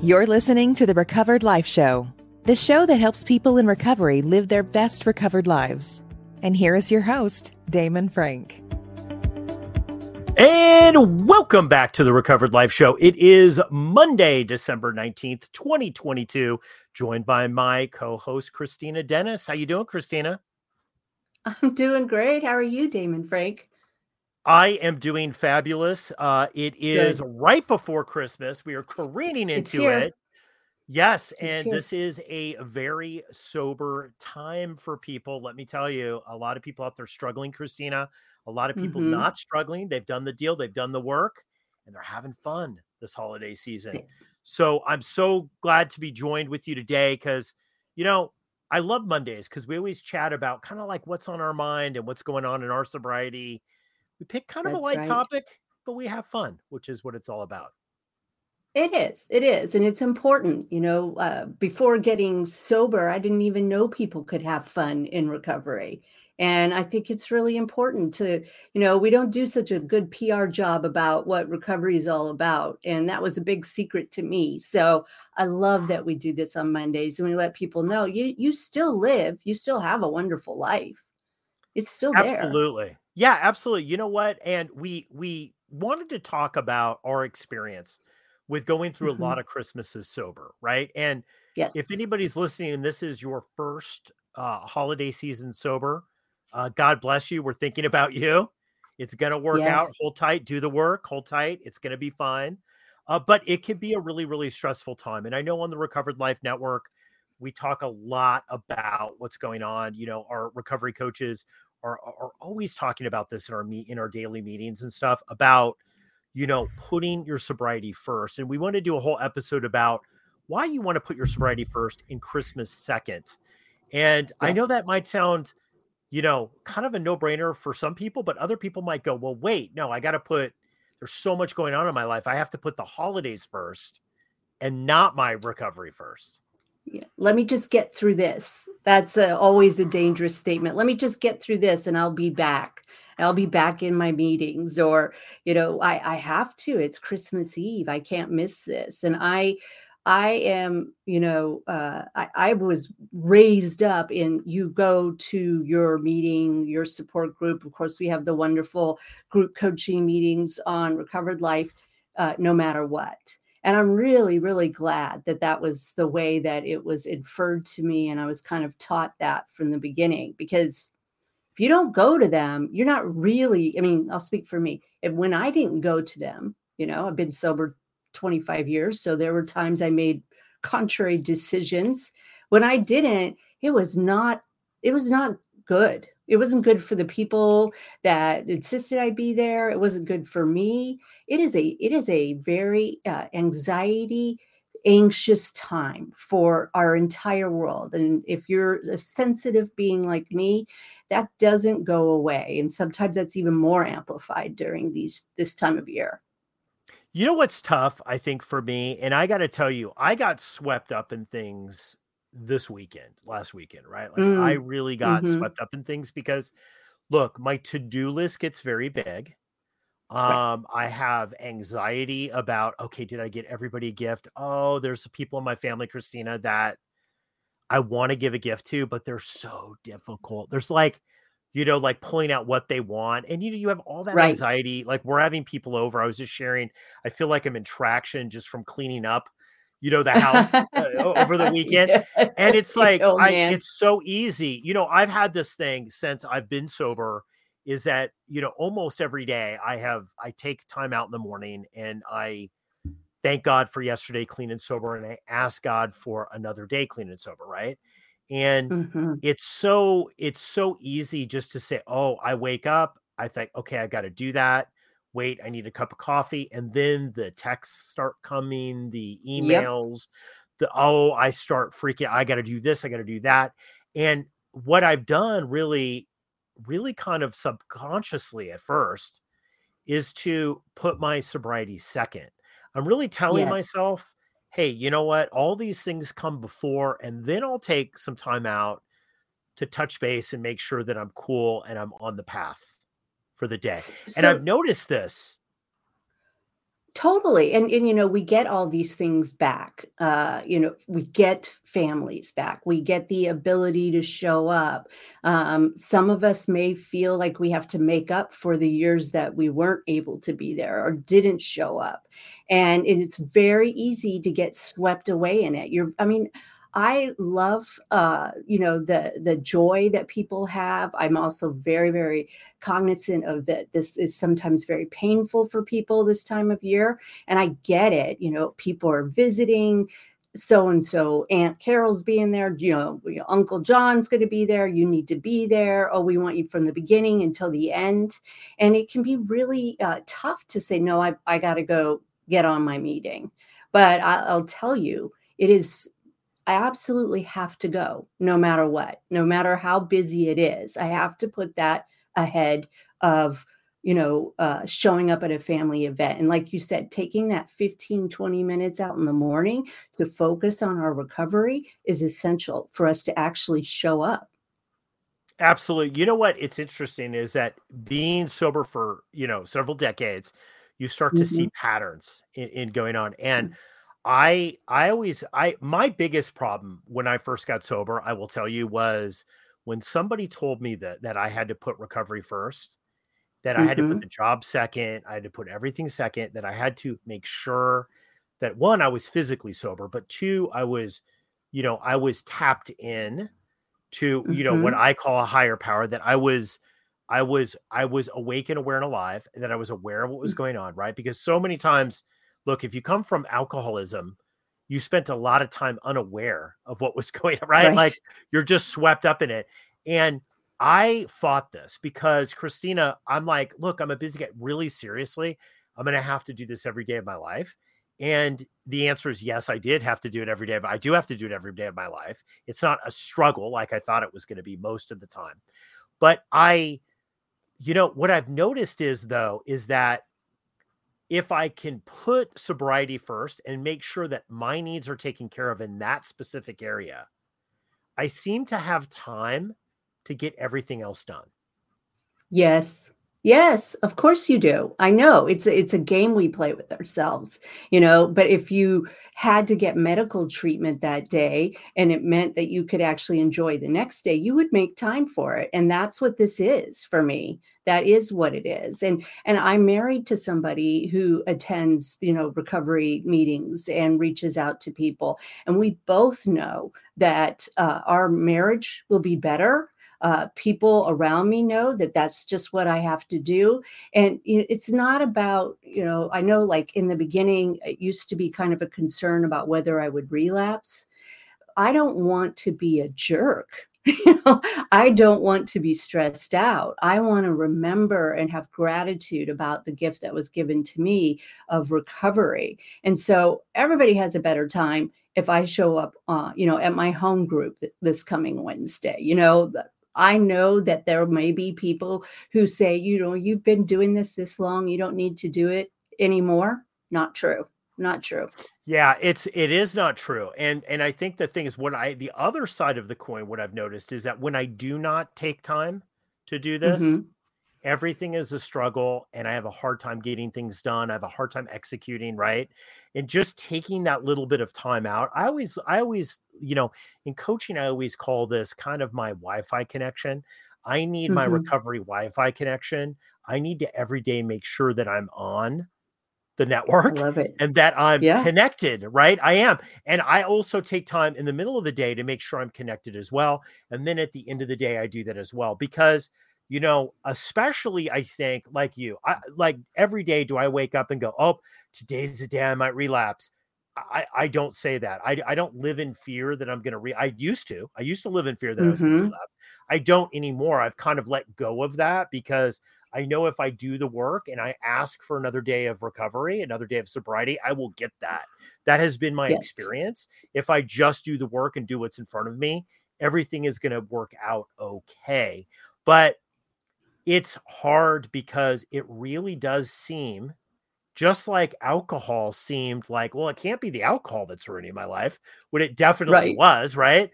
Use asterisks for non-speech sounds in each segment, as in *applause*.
You're listening to the Recovered Life Show, the show that helps people in recovery live their best recovered lives. And here is your host, Damon Frank. And welcome back to the Recovered Life Show. It is Monday, December 19th, 2022, joined by my co-host Kristina Dennis. How are you doing, Kristina? I'm doing great. How are you, Damon Frank? I am doing fabulous. Uh, it is Good. right before Christmas. We are careening into it. Yes, and this is a very sober time for people. Let me tell you, a lot of people out there struggling, Kristina. A lot of people mm-hmm. not struggling. They've done the deal, they've done the work, and they're having fun this holiday season. So I'm so glad to be joined with you today because, you know, I love Mondays because we always chat about kind of like what's on our mind and what's going on in our sobriety. We pick kind of That's a light right. topic, but we have fun, which is what it's all about. It is. It is. And it's important. You know, uh, before getting sober, I didn't even know people could have fun in recovery. And I think it's really important to, you know, we don't do such a good PR job about what recovery is all about. And that was a big secret to me. So I love that we do this on Mondays and we let people know you you still live, you still have a wonderful life. It's still there. Absolutely. Yeah, absolutely. You know what? And we we wanted to talk about our experience with going through mm-hmm. a lot of Christmases sober, right? And yes. if anybody's listening and this is your first uh, holiday season sober, uh, God bless you. We're thinking about you. It's going to work yes. out. Hold tight. Do the work. Hold tight. It's going to be fine. Uh, but it can be a really, really stressful time. And I know on the Recovered Life Network, we talk a lot about what's going on. You know, our recovery coaches are, are always talking about this in our meet in our daily meetings and stuff about you know, putting your sobriety first. And we want to do a whole episode about why you want to put your sobriety first and Christmas second. And yes. I know that might sound, you know, kind of a no brainer for some people, but other people might go, well, wait, no, I got to put, there's so much going on in my life. I have to put the holidays first and not my recovery first. Let me just get through this. That's a, always a dangerous statement. Let me just get through this and I'll be back. I'll be back in my meetings or, you know, I, I have to, it's Christmas Eve. I can't miss this. And I, I am, you know, uh, I, I was raised up in you go to your meeting, your support group. Of course, we have the wonderful group coaching meetings on recovered life, uh, no matter what. And I'm really, really glad that that was the way that it was inferred to me. And I was kind of taught that from the beginning because if you don't go to them, you're not really, I mean, I'll speak for me. When I didn't go to them, you know, I've been sober 25 years. So there were times I made contrary decisions. When I didn't, it was not, it was not good. It wasn't good for the people that insisted I be there. It wasn't good for me. It is a, it is a very uh, anxiety anxious time for our entire world. And if you're a sensitive being like me, that doesn't go away. And sometimes that's even more amplified during these this time of year. You know what's tough, I think, for me, and I got to tell you, I got swept up in things this weekend, last weekend, right? Like mm. I really got mm-hmm. swept up in things because look, my to-do list gets very big. Um, right. I have anxiety about okay, did I get everybody a gift? Oh, there's people in my family, Kristina, that I want to give a gift to, but they're so difficult. There's like, you know, like pulling out what they want. And you know, you have all that right. anxiety. Like we're having people over. I was just sharing, I feel like I'm in traction just from cleaning up, you know, the house uh, over the *laughs* weekend. yeah. And it's like oh, I, it's so easy. You know, I've had this thing since I've been sober is that, you know, almost every day I have I take time out in the morning and I thank God for yesterday clean and sober, and I ask God for another day clean and sober, right? And mm-hmm. it's so it's so easy just to say, "Oh, I wake up, I think, okay, I got to do that. Wait, I need a cup of coffee," and then the texts start coming, the emails, yep. the oh, I start freaking. I got to do this, I got to do that, and what I've done really, really kind of subconsciously at first is to put my sobriety second I'm really telling yes. myself, hey, you know what? All these things come before, and then I'll take some time out to touch base and make sure that I'm cool and I'm on the path for the day. So, and I've noticed this. Totally. And, and, you know, we get all these things back. Uh, you know, we get families back. We get the ability to show up. Um, some of us may feel like we have to make up for the years that we weren't able to be there or didn't show up. And it's very easy to get swept away in it. You're, I mean, I love, uh, you know, the the joy that people have. I'm also very, very cognizant of that. This is sometimes very painful for people this time of year, and I get it. You know, people are visiting. So and so, Aunt Carol's being there. You know, Uncle John's going to be there. You need to be there. Oh, we want you from the beginning until the end, and it can be really uh, tough to say no. I I got to go get on my meeting, but I, I'll tell you, it is I absolutely have to go no matter what, no matter how busy it is. I have to put that ahead of, you know, uh, showing up at a family event. And like you said, taking that 15, 20 minutes out in the morning to focus on our recovery is essential for us to actually show up. Absolutely. You know what? It's interesting is that being sober for, you know, several decades, you start to mm-hmm. see patterns in, in, going on. And mm-hmm I I always I my biggest problem when I first got sober, I will tell you, was when somebody told me that that I had to put recovery first, that mm-hmm. I had to put mm-hmm. the job second, I had to put everything second, that I had to make sure that one, I was physically sober, but two, I was, you know, I was tapped in to, you know, what mm-hmm. I call a higher power, that I was I was I was awake and aware and alive, and that I was aware of what was mm. going on, right? Because so many times look, if you come from alcoholism, you spent a lot of time unaware of what was *laughs* going on, right? right? Like you're just swept up in it. And I fought this because Kristina, I'm like, look, I'm a busy guy. Really seriously, I'm going to have to do this every day of my life. And the answer is yes, I did have to do it every day, but I do have to do it every day of my life. It's not a struggle like I thought it was going to be most of the time. But I, you know, what I've noticed is though, is that if I can put sobriety first and make sure that my needs are taken care of in that specific area, I seem to have time to get everything else done. Yes. Yes, of course you do. I know. It's a, it's a game we play with ourselves, you know, but if you had to get medical treatment that day and it meant that you could actually enjoy the next day, you would make time for it. And that's what this is for me. That is what it is. And and I'm married to somebody who attends, you know, recovery meetings and reaches out to people. And we both know that uh, our marriage will be better uh, people around me know that that's just what I have to do. And it's not about, you know, I know like in the beginning, it used to be kind of a concern about whether I would relapse. I don't want to be a jerk. *laughs* You know, I don't want to be stressed out. I want to remember and have gratitude about the gift that was given to me of recovery. And so everybody has a better time if I show up, uh, you know, at my home group this coming Wednesday. You know, I know that there may be people who say, you know, you've been doing this this long, you don't need to do it anymore. Not true. Not true. Yeah, it's it is not true. And and I think the thing is what I the other side of the coin what I've noticed is that when I do not take time to do this, mm-hmm everything is a struggle and I have a hard time getting things done. I have a hard time executing, right? And just taking that little bit of time out. I always, I always, you know, in coaching, I always call this kind of my Wi Fi connection. I need mm-hmm. my recovery Wi Fi connection. I need to every day make sure that I'm on the network and that I'm yeah. connected, right? I am. And I also take time in the middle of the day to make sure I'm connected as well. And then at the end of the day, I do that as well because you know, especially I think like you, I like every day do I wake up and go, oh, today's the day I might relapse. I, I don't say that. I, I don't live in fear that I'm going to re. I used to. I used to live in fear that mm-hmm. I was going to relapse. I don't anymore. I've kind of let go of that because I know if I do the work and I ask for another day of recovery, another day of sobriety, I will get that. That has been my yes. experience. If I just do the work and do what's in front of me, everything is going to work out okay. But it's hard because it really does seem just like alcohol seemed like, well, it can't be the alcohol that's ruining my life, when it definitely right. was, right?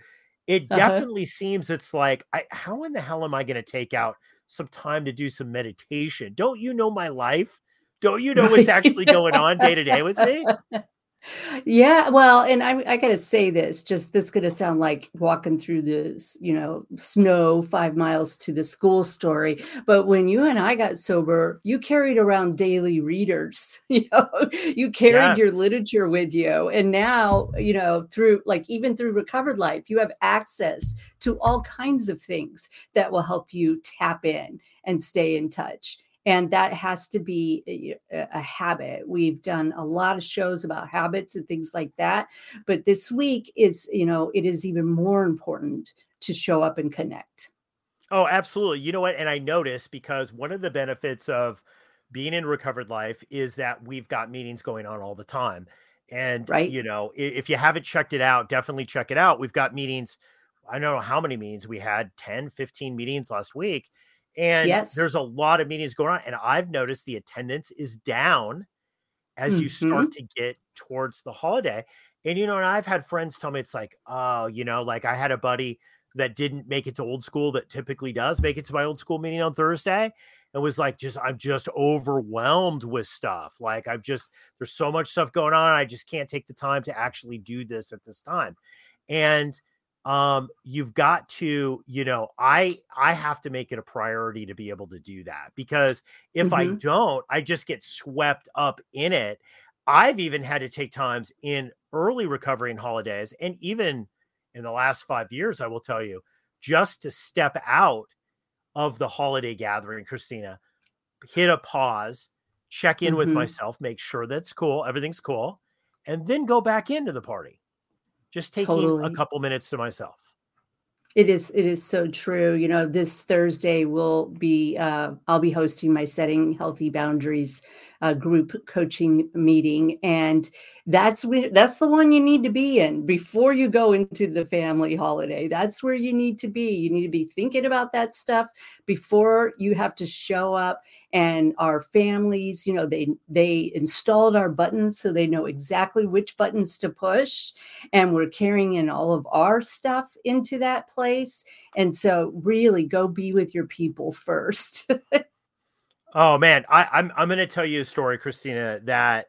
It uh-huh. definitely seems it's like, I, how in the hell am I going to take out some time to do some meditation? Don't you know my life? Don't you know what's actually going on day to day with me? *laughs* *laughs* Yeah, well, and I I gotta say this, just this gonna sound like walking through the you know snow five miles to the school story. But when you and I got sober, you carried around daily readers. *laughs* You know, you carried yes. your literature with you, and now you know through like even through recovered life, you have access to all kinds of things that will help you tap in and stay in touch and that has to be eh, a, a, habit. We've done a lot of shows about habits and things like that but this week is you know it is even more important to show up and connect. Oh absolutely. You know what? And i notice because one of the benefits of being in recovered life is that we've got meetings going on all the time. And right. you know if you haven't checked it out definitely check it out. We've got meetings i don't know how many meetings we had 10 15 meetings last week and yes. there's a lot of meetings going on. And I've noticed the attendance is down as mm-hmm. you start to get towards the holiday. And, you know, and I've had friends tell me it's like, oh, you know, like I had a buddy that didn't make it to old school that typically does make it to my old school meeting on Thursday and was like, just, I'm just overwhelmed with stuff. Like, I've just, there's so much stuff going on. I just can't take the time to actually do this at this time. And, um you've got to you know i i have to make it a priority to be able to do that because if mm-hmm. i don't i just get swept up in it i've even had to take times in early recovery and holidays and even in the last 5 years i will tell you just to step out of the holiday gathering kristina hit a pause check in mm-hmm. with myself make sure that's cool everything's cool and then go back into the party just taking totally. a couple minutes to myself it is it is so true you know this thursday will be uh, i'll be hosting my setting healthy boundaries uh, group coaching meeting and that's where that's the one you need to be in before you go into the family holiday. That's where you need to be. You need to be thinking about that stuff before you have to show up and our families you know they they installed our buttons so they know exactly which buttons to push and we're carrying in all of our stuff into that place. And so really go be with your people first *laughs* oh man I, i'm i'm going to tell you a story kristina that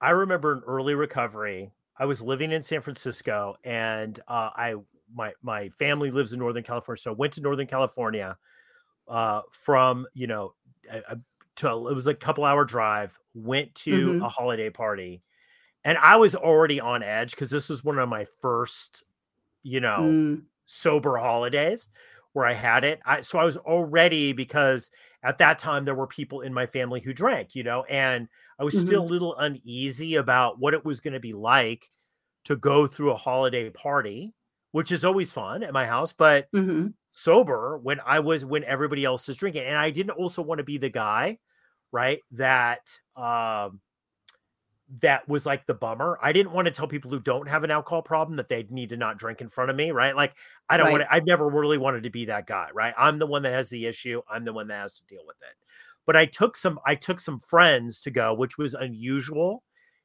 i remember in early recovery i was living in san francisco and uh, i my my family lives in northern california so i went to northern california uh, from you know to it was a couple hour drive, went to mm-hmm. a holiday party, and I was already on edge because this was one of my first, you know, mm. sober holidays where I had it. I so I was already because at that time there were people in my family who drank, you know, and I was mm-hmm. still a little uneasy about what it was going to be like to go through a holiday party which is always fun at my house, but mm-hmm. sober when I was when everybody else is drinking. And I didn't also want to be the guy, right? That um that was like the bummer. I didn't want to tell people who don't have an alcohol problem that they need to not drink in front of me, right? Like I don't right. want to, I've never really wanted to be that guy, right? I'm the one that has the issue. I'm the one that has to deal with it. But I took some I took some friends to go, which was unusual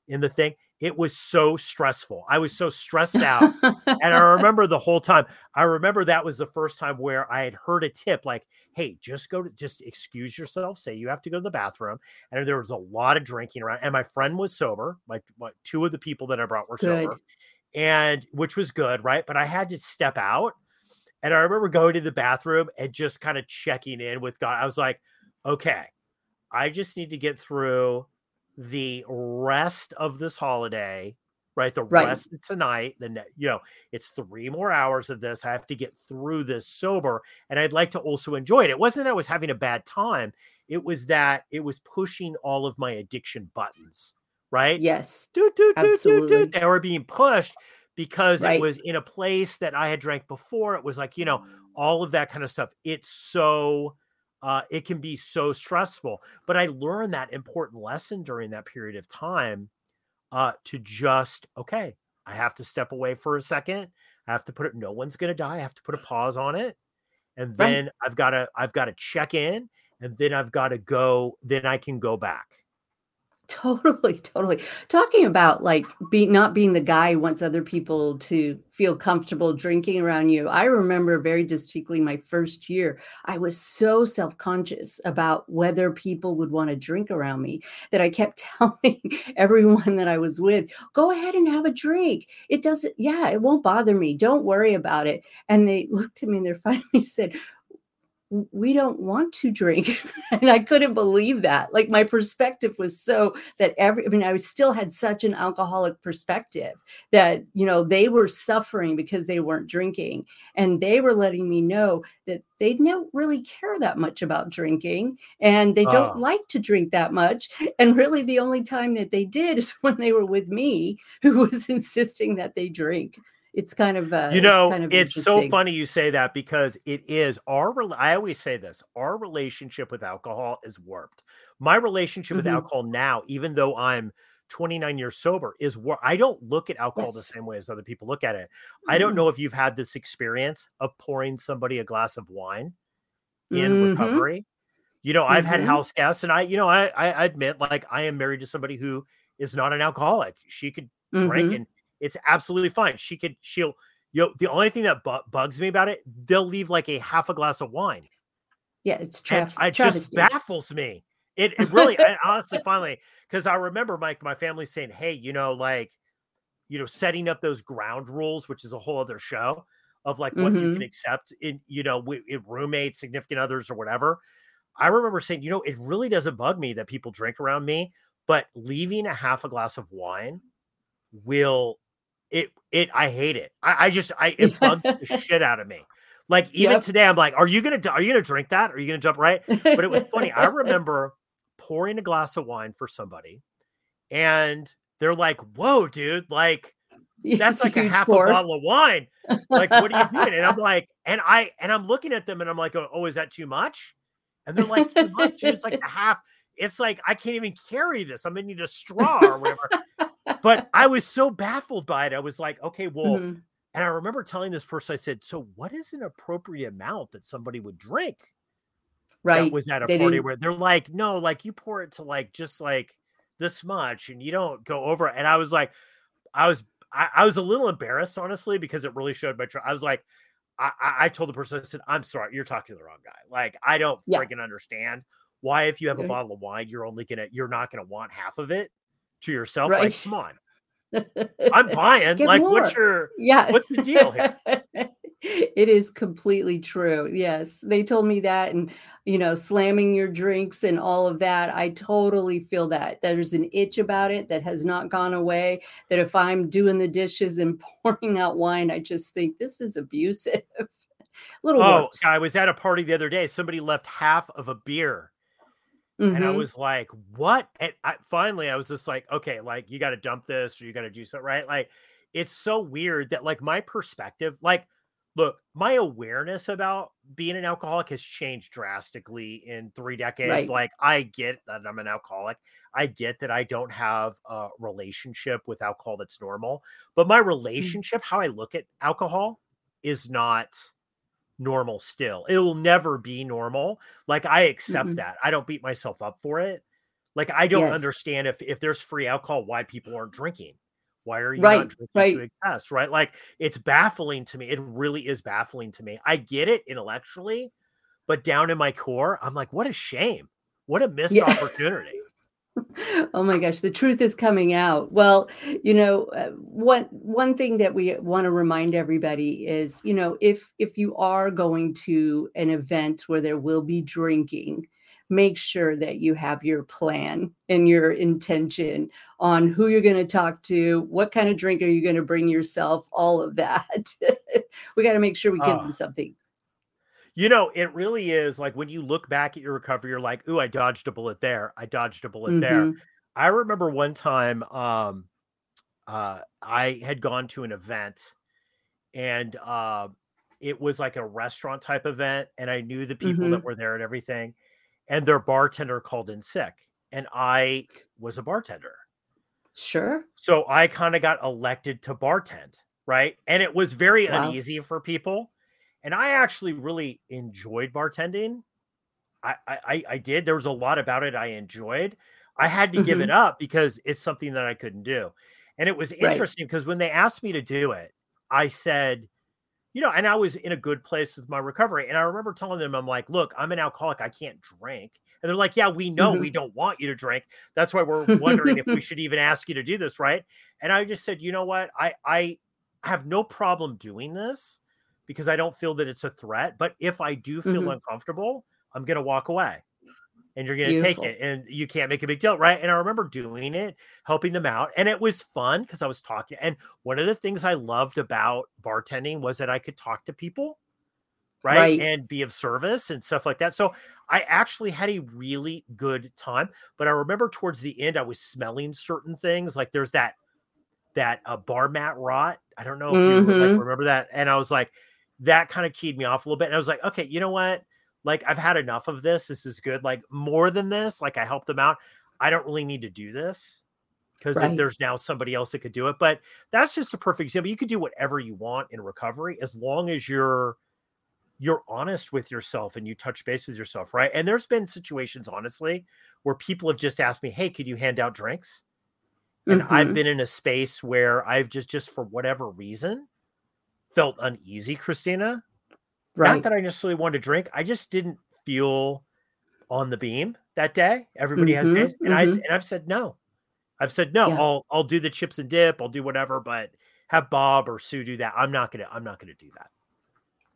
in the thing. It was so stressful. I was so stressed out. *laughs* and I remember the whole time, I remember that was the first time where I had heard a tip like, hey, just go to just excuse yourself, say you have to go to the bathroom. And there was a lot of drinking around. And my friend was sober. My, my two of the people that I brought were good. sober. And which was good, right? But I had to step out. And I remember going to the bathroom and just kind of checking in with God. I was like, okay, I just need to get through the rest of this holiday, right? The right. rest of tonight, the you know, it's three more hours of this. I have to get through this sober, and I'd like to also enjoy it. It wasn't that I was having a bad time; it was that it was pushing all of my addiction buttons, right? Yes, do, do, do, absolutely. They were being pushed because right. it was in a place that I had drank before. It was like you know mm. all of that kind of stuff. It's so uh, it can be so stressful. But I learned that important lesson during that period of time uh, to just, okay, I have to step away for a second. I have to put it, no one's going to die. I have to put a pause on it. And then right. I've got to, I've got to check in and then I've got to go, then I can go back. *laughs* Totally, totally. Talking about like be not being the guy who wants other people to feel comfortable drinking around you. I remember very distinctly my first year, I was so self-conscious about whether people would want to drink around me that I kept *laughs* telling everyone that I was with, go ahead and have a drink. It doesn't, yeah, it won't bother me. Don't worry about it. And they looked at me and they *laughs* finally said, we don't want to drink. *laughs* And i couldn't believe that. Like my perspective was so that every i mean i still had such an alcoholic perspective that you know they were suffering because they weren't drinking. And they were letting me know that they don't really care that much about drinking and they don't oh. like to drink that much. *laughs* And really the only time that they did is *laughs* when they were with me who was insisting that they drink it's kind of uh, you know it's, kind of it's so funny you say that because it is our i always say this our relationship with alcohol is warped my relationship mm-hmm. with alcohol now even though i'm 29 years sober is where i don't look at alcohol yes. the same way as other people look at it mm-hmm. i don't mm-hmm. know if you've had this experience of pouring somebody a glass of wine in mm-hmm. recovery you know i've had mm-hmm. house guests and i you know I, I admit like i am married to somebody who is not an alcoholic she could drink mm-hmm. and it's absolutely fine. She could, she'll, you know, the only thing that bu- bugs me about it, they'll leave like a half a glass of wine. Yeah, it's tra- it just baffles me. It, it really, I, honestly, finally, because I remember my my family saying, "Hey, you know, like, you know, setting up those ground rules, which is a whole other show of like what mm-hmm. you can mm-hmm. accept in, you know, in roommates, significant others, or whatever." I remember saying, you know, it really doesn't bug me that people drink around me, but leaving a half a glass of wine will it it I hate it. I, I just I it bugs the shit out of me. Like even yep. today, I'm like, are you gonna are you gonna drink that? Are you gonna jump right? But it was funny. I remember pouring a glass of wine for somebody, and they're like, "Whoa, dude! Like *laughs* that's like a half pour. a bottle of wine. Like, what are you doing?" And I'm *laughs* like, and I and I'm looking at them, and I'm like, "Oh, oh is that too much?" And they're like, "Too much." it's like a half. It's like I can't even carry this. I'm gonna need a straw or whatever *laughs* but *laughs* I was so baffled by it. I was like, okay, well, mm-hmm. and I remember telling this person, I said, so what is an appropriate amount that somebody would drink? Right. That was at a they party didn't... where they're like, no, like you pour it to like just like this much and you don't go over. And I was like, I was, I, I was a little embarrassed, honestly, because it really showed my. Tr- I was like, I, I told the person, I said, I'm sorry, you're talking to the wrong guy. Like, I don't yeah. freaking understand why, if you have a bottle of wine, you're only gonna, you're not gonna want half of it to yourself. Right. Like, come on. *laughs* I'm buying. Like, more. what's your yeah? What's the deal here? *laughs* it is completely true. Yes, they told me that, and you know, slamming your drinks and all of that. I totally feel that there's an itch about it that has not gone away. That if I'm doing the dishes and *laughs* pouring out wine, I just think this is abusive. little. Oh, warped. I was at a party the other day. Somebody left half of a beer Mm-hmm. And I mm-hmm. was like, what? And I, finally, I was just like, okay, like you got to dump this or you got to do something, right? Like, it's so weird that, like, my perspective, like, look, my awareness about being an alcoholic has changed drastically in three decades. Right. Like, I get that I'm an alcoholic. I get that I don't have a relationship with alcohol that's normal, but my mm. relationship, mm-hmm. how I look at alcohol, is not normal still. It will never be normal. Like I accept mm-hmm. that. I don't beat myself up for it. Like I don't yes. understand if if there's free alcohol, why people aren't drinking. Why are you right, not drinking right. to excess? Right? Like it's baffling to me. It really is baffling to me. I get it intellectually, but down in my core, I'm like, what a shame. What a missed yeah. *laughs* opportunity oh my gosh the truth is coming out. Well you know uh, one one thing that we want to remind everybody is you know if if you are going to an event where there will be drinking make sure that you have your plan and your intention on who you're going to talk to what kind of drink are you going to bring yourself all of that. *laughs* We got to make sure we give them something you know, it really is like when you look back at your recovery, you're like, "Ooh, I dodged a bullet there. I dodged a bullet mm-hmm. there." I remember one time, um, uh, I had gone to an event, and uh, it was like a restaurant type event, and I knew the people mm-hmm. that were there and everything, and their bartender called in sick, and I was a bartender. Sure. So I kind of got elected to bartend, right? And it was very wow. uneasy for people and I actually really enjoyed bartending. I, I I did. There was a lot about it I enjoyed. I had to mm-hmm. give it mm-hmm. up because it's something that I couldn't do. And it was interesting because right. when they asked me to do it, I said, you know, and I was in a good place with my recovery. And I remember telling them, I'm like, look, I'm an alcoholic. I can't drink. And they're like, yeah, we know mm-hmm. we don't want you to drink. That's why we're wondering if we should even ask you to do this. Right. And I just said, you know what? I, I have no problem doing this because I don't feel that it's a threat. But if I do feel mm-hmm. uncomfortable, I'm going to walk away and you're going to take it and you can't make a big deal. Right. And I remember doing it, helping them out. And it was fun because I was talking. And one of the things I loved about bartending was that I could talk to people. Right? right? And be of service and stuff like that. So I actually had a really good time. But I remember towards the end, I was smelling certain things. Like there's that that uh, bar mat rot. I don't know if mm-hmm. you like, remember that. And I was like, that kind of keyed me off a little bit. And I was like, okay, you know what? Like I've had enough of this. This is good. Like more than this, like I helped them out. I don't really need to do this because right. there's now somebody else that could do it. But that's just a perfect example. You could do whatever you want in recovery as long as you're you're honest with yourself and you touch base with yourself, right? And there's been situations, honestly, where people have just asked me, "Hey, could you hand out drinks?" And mm-hmm. I've been in a space where I've just just for whatever reason felt uneasy, Kristina. Right. Not that I necessarily wanted to drink. I just didn't feel on the beam that day. Everybody mm-hmm, has days, and mm-hmm. I and I've said no. I've said no. Yeah. I'll I'll do the chips and dip. I'll do whatever, but have Bob or Sue do that. I'm not gonna. I'm not gonna do that.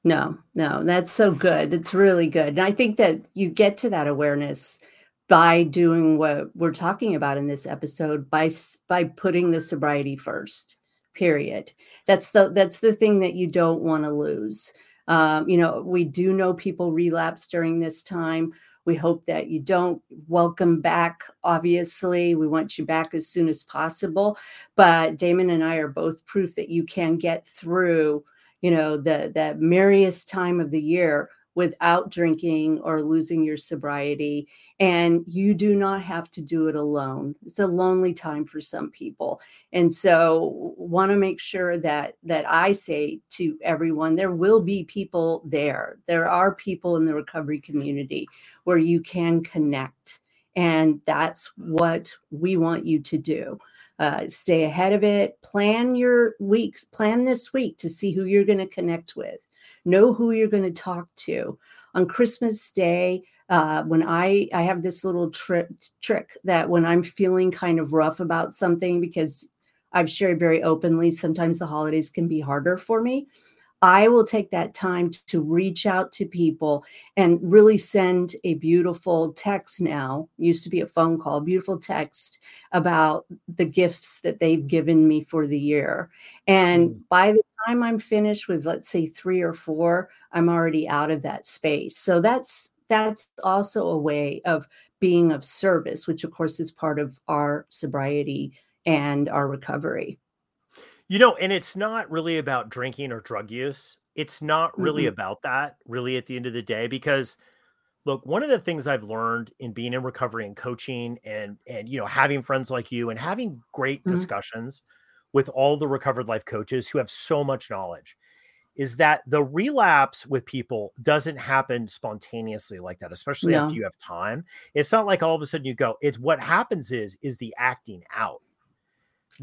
No, no, that's so good. That's really good. And I think that you get to that awareness by doing what we're talking about in this episode by by putting the sobriety first. Period. That's the that's the thing that you don't want to lose. Um, you know, we do know people relapse during this time. We hope that you don't. Welcome back. Obviously, we want you back as soon as possible. But Damon and I are both proof that you can get through, you know, the that merriest time of the year without drinking or losing your sobriety. And you do not have to do it alone. It's a lonely time for some people. And so want to make sure that that I say to everyone, there will be people there. There are people in the recovery community where you can connect. And that's what we want you to do. Uh, stay ahead of it. Plan your weeks. Plan this week to see who you're going to connect with know who you're going to talk to. On Christmas Day, uh, when I I have this little trick trick that when I'm feeling kind of rough about something because I've shared very openly, sometimes the holidays can be harder for me. I will take that time to reach out to people and really send a beautiful text now, used to be a phone call, beautiful text about the gifts that they've given me for the year. And mm. by the time I'm finished with let's say 3 or 4, I'm already out of that space. So that's that's also a way of being of service, which of course is part of our sobriety and our recovery. You know, and it's not really about drinking or drug use. It's not really mm-hmm. about that, really, at the end of the day, because look, one of the things I've learned in being in recovery and coaching and and you know having friends like you and having great mm-hmm. discussions with all the recovered life coaches who have so much knowledge is that the relapse with people doesn't happen spontaneously like that especially no. after you have time it's not like all of a sudden you go it's what happens is is the acting out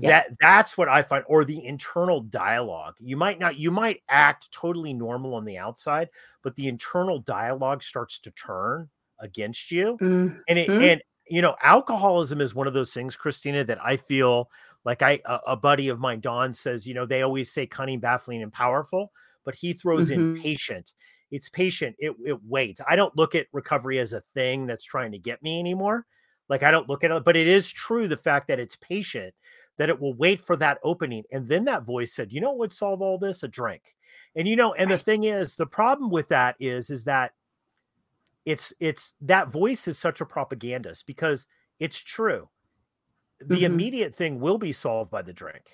that that's what i find or the internal dialogue you might not you might act totally normal on the outside but the internal dialogue starts to turn against you mm-hmm. and it and you know alcoholism is one of those things kristina that i feel like I a, a, buddy of mine, Don, says, you know, they always say cunning, baffling, and powerful, but he throws mm-hmm. in patient. It's patient. It it waits. I don't look at recovery as a thing that's trying to get me anymore. Like I don't look at it, but it is true the fact that it's patient, that it will wait for that opening. And then that voice said, you know what would solve all this? A drink. And you know, and the thing is, the problem with that is, is that it's it's that voice is such a propagandist because it's true. the mm-hmm. immediate thing will be solved by the drink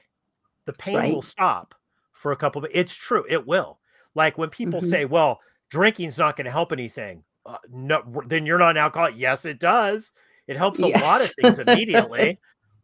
the pain right. will stop for a couple of it's true it will like when people mm-hmm. say well drinking's not going to help anything uh, no then you're not an alcoholic yes it does it helps a yes. lot of things immediately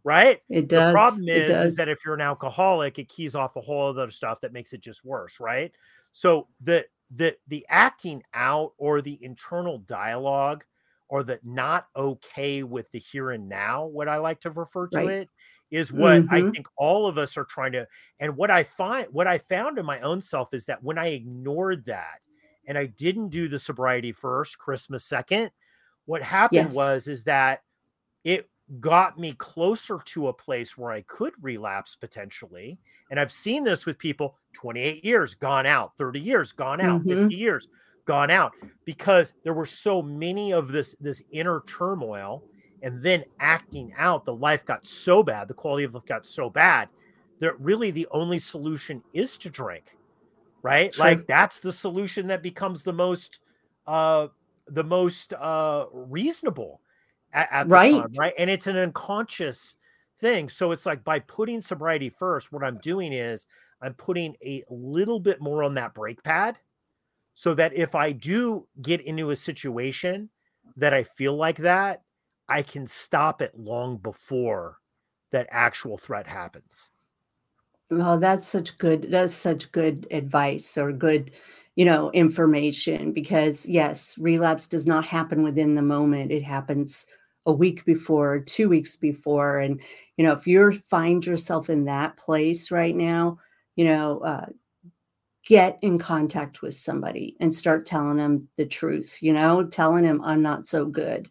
right it does the problem is, is that if you're an alcoholic it keys off a whole other stuff that makes it just worse right so the the the acting out or the internal dialogue or the not okay with the here and now, what I like to refer to right. it, is what mm-hmm. I think all of us are trying to. And what I find, what I found in my own self is that when I ignored that and I didn't do the sobriety first, Christmas second, what happened yes. was is that it got me closer to a place where I could relapse potentially. And I've seen this with people 28 years gone out, 30 years gone out, mm-hmm. 50 years gone out because there were so many of this this inner turmoil and then acting out the life got so bad the quality of life got so bad that really the only solution is to drink right sure. like that's the solution that becomes the most uh the most uh reasonable at, at right. Time, right and it's an unconscious thing so it's like by putting sobriety first what i'm doing is i'm putting a little bit more on that brake pad so that if I do get into a situation that I feel like that, I can stop it long before that actual threat happens. Well, that's such good that's such good advice or good, you know, information because yes, relapse does not happen within the moment. It happens a week before, 2 weeks before and you know, if you find yourself in that place right now, you know, uh, get in contact with somebody and start telling them the truth, you know, telling them I'm not so good.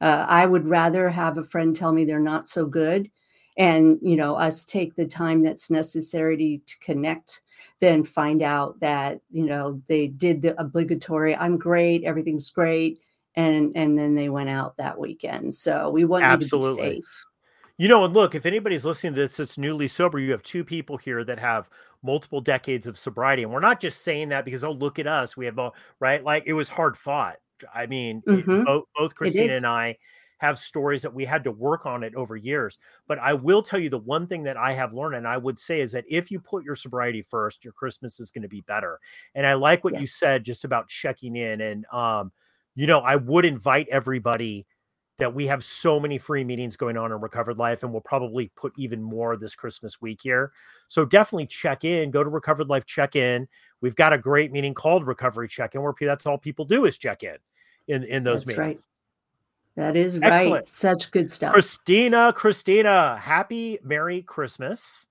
Uh, I would rather have a friend tell me they're not so good and, you know, us take the time that's necessary to connect then find out that, you know, they did the obligatory, I'm great, everything's great. And, and then they went out that weekend. So we want Absolutely. you to be safe. You know, and look, if anybody's listening to this that's newly sober, you have two people here that have multiple decades of sobriety. And we're not just saying that because, oh, look at us. We have, right? Like it was hard fought. I mean, mm-hmm. both, both Kristina and I have stories that we had to work on it over years. But I will tell you the one thing that I have learned, and I would say is that if you put your sobriety first, your Christmas is going to be better. And I like what yes. you said just about checking in. And, um, you know, I would invite everybody that we have so many free meetings going on in Recovered Life, and we'll probably put even more this Christmas week here. So definitely check in. Go to Recovered Life Check In. We've got a great meeting called Recovery Check In, where that's all people do is check in in in those that's meetings. Right. That is Excellent. right. Such good stuff. Kristina, Kristina, happy Merry Christmas.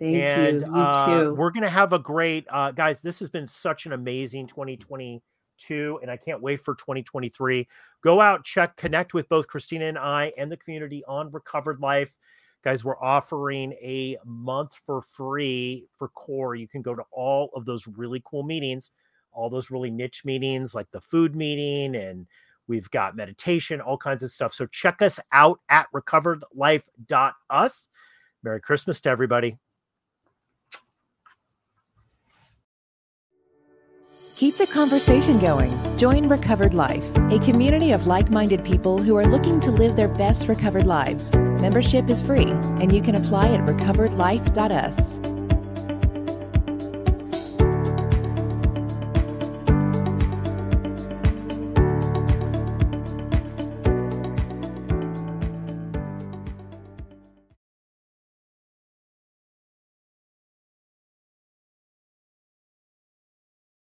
Thank and, you. You uh, too. We're gonna have a great uh, guys. This has been such an amazing 2020 two, and I can't wait for 2023. Go out, check, connect with both Kristina and I and the community on Recovered Life. Guys, we're offering a month for free for core. You can go to all of those really cool meetings, all those really niche meetings like the food meeting, and we've got meditation, all kinds of stuff. So check us out at recoveredlife.us. Merry Christmas to everybody. Keep the conversation going. Join Recovered Life, a community of like minded people who are looking to live their best recovered lives. Membership is free, and you can apply at recoveredlife.us.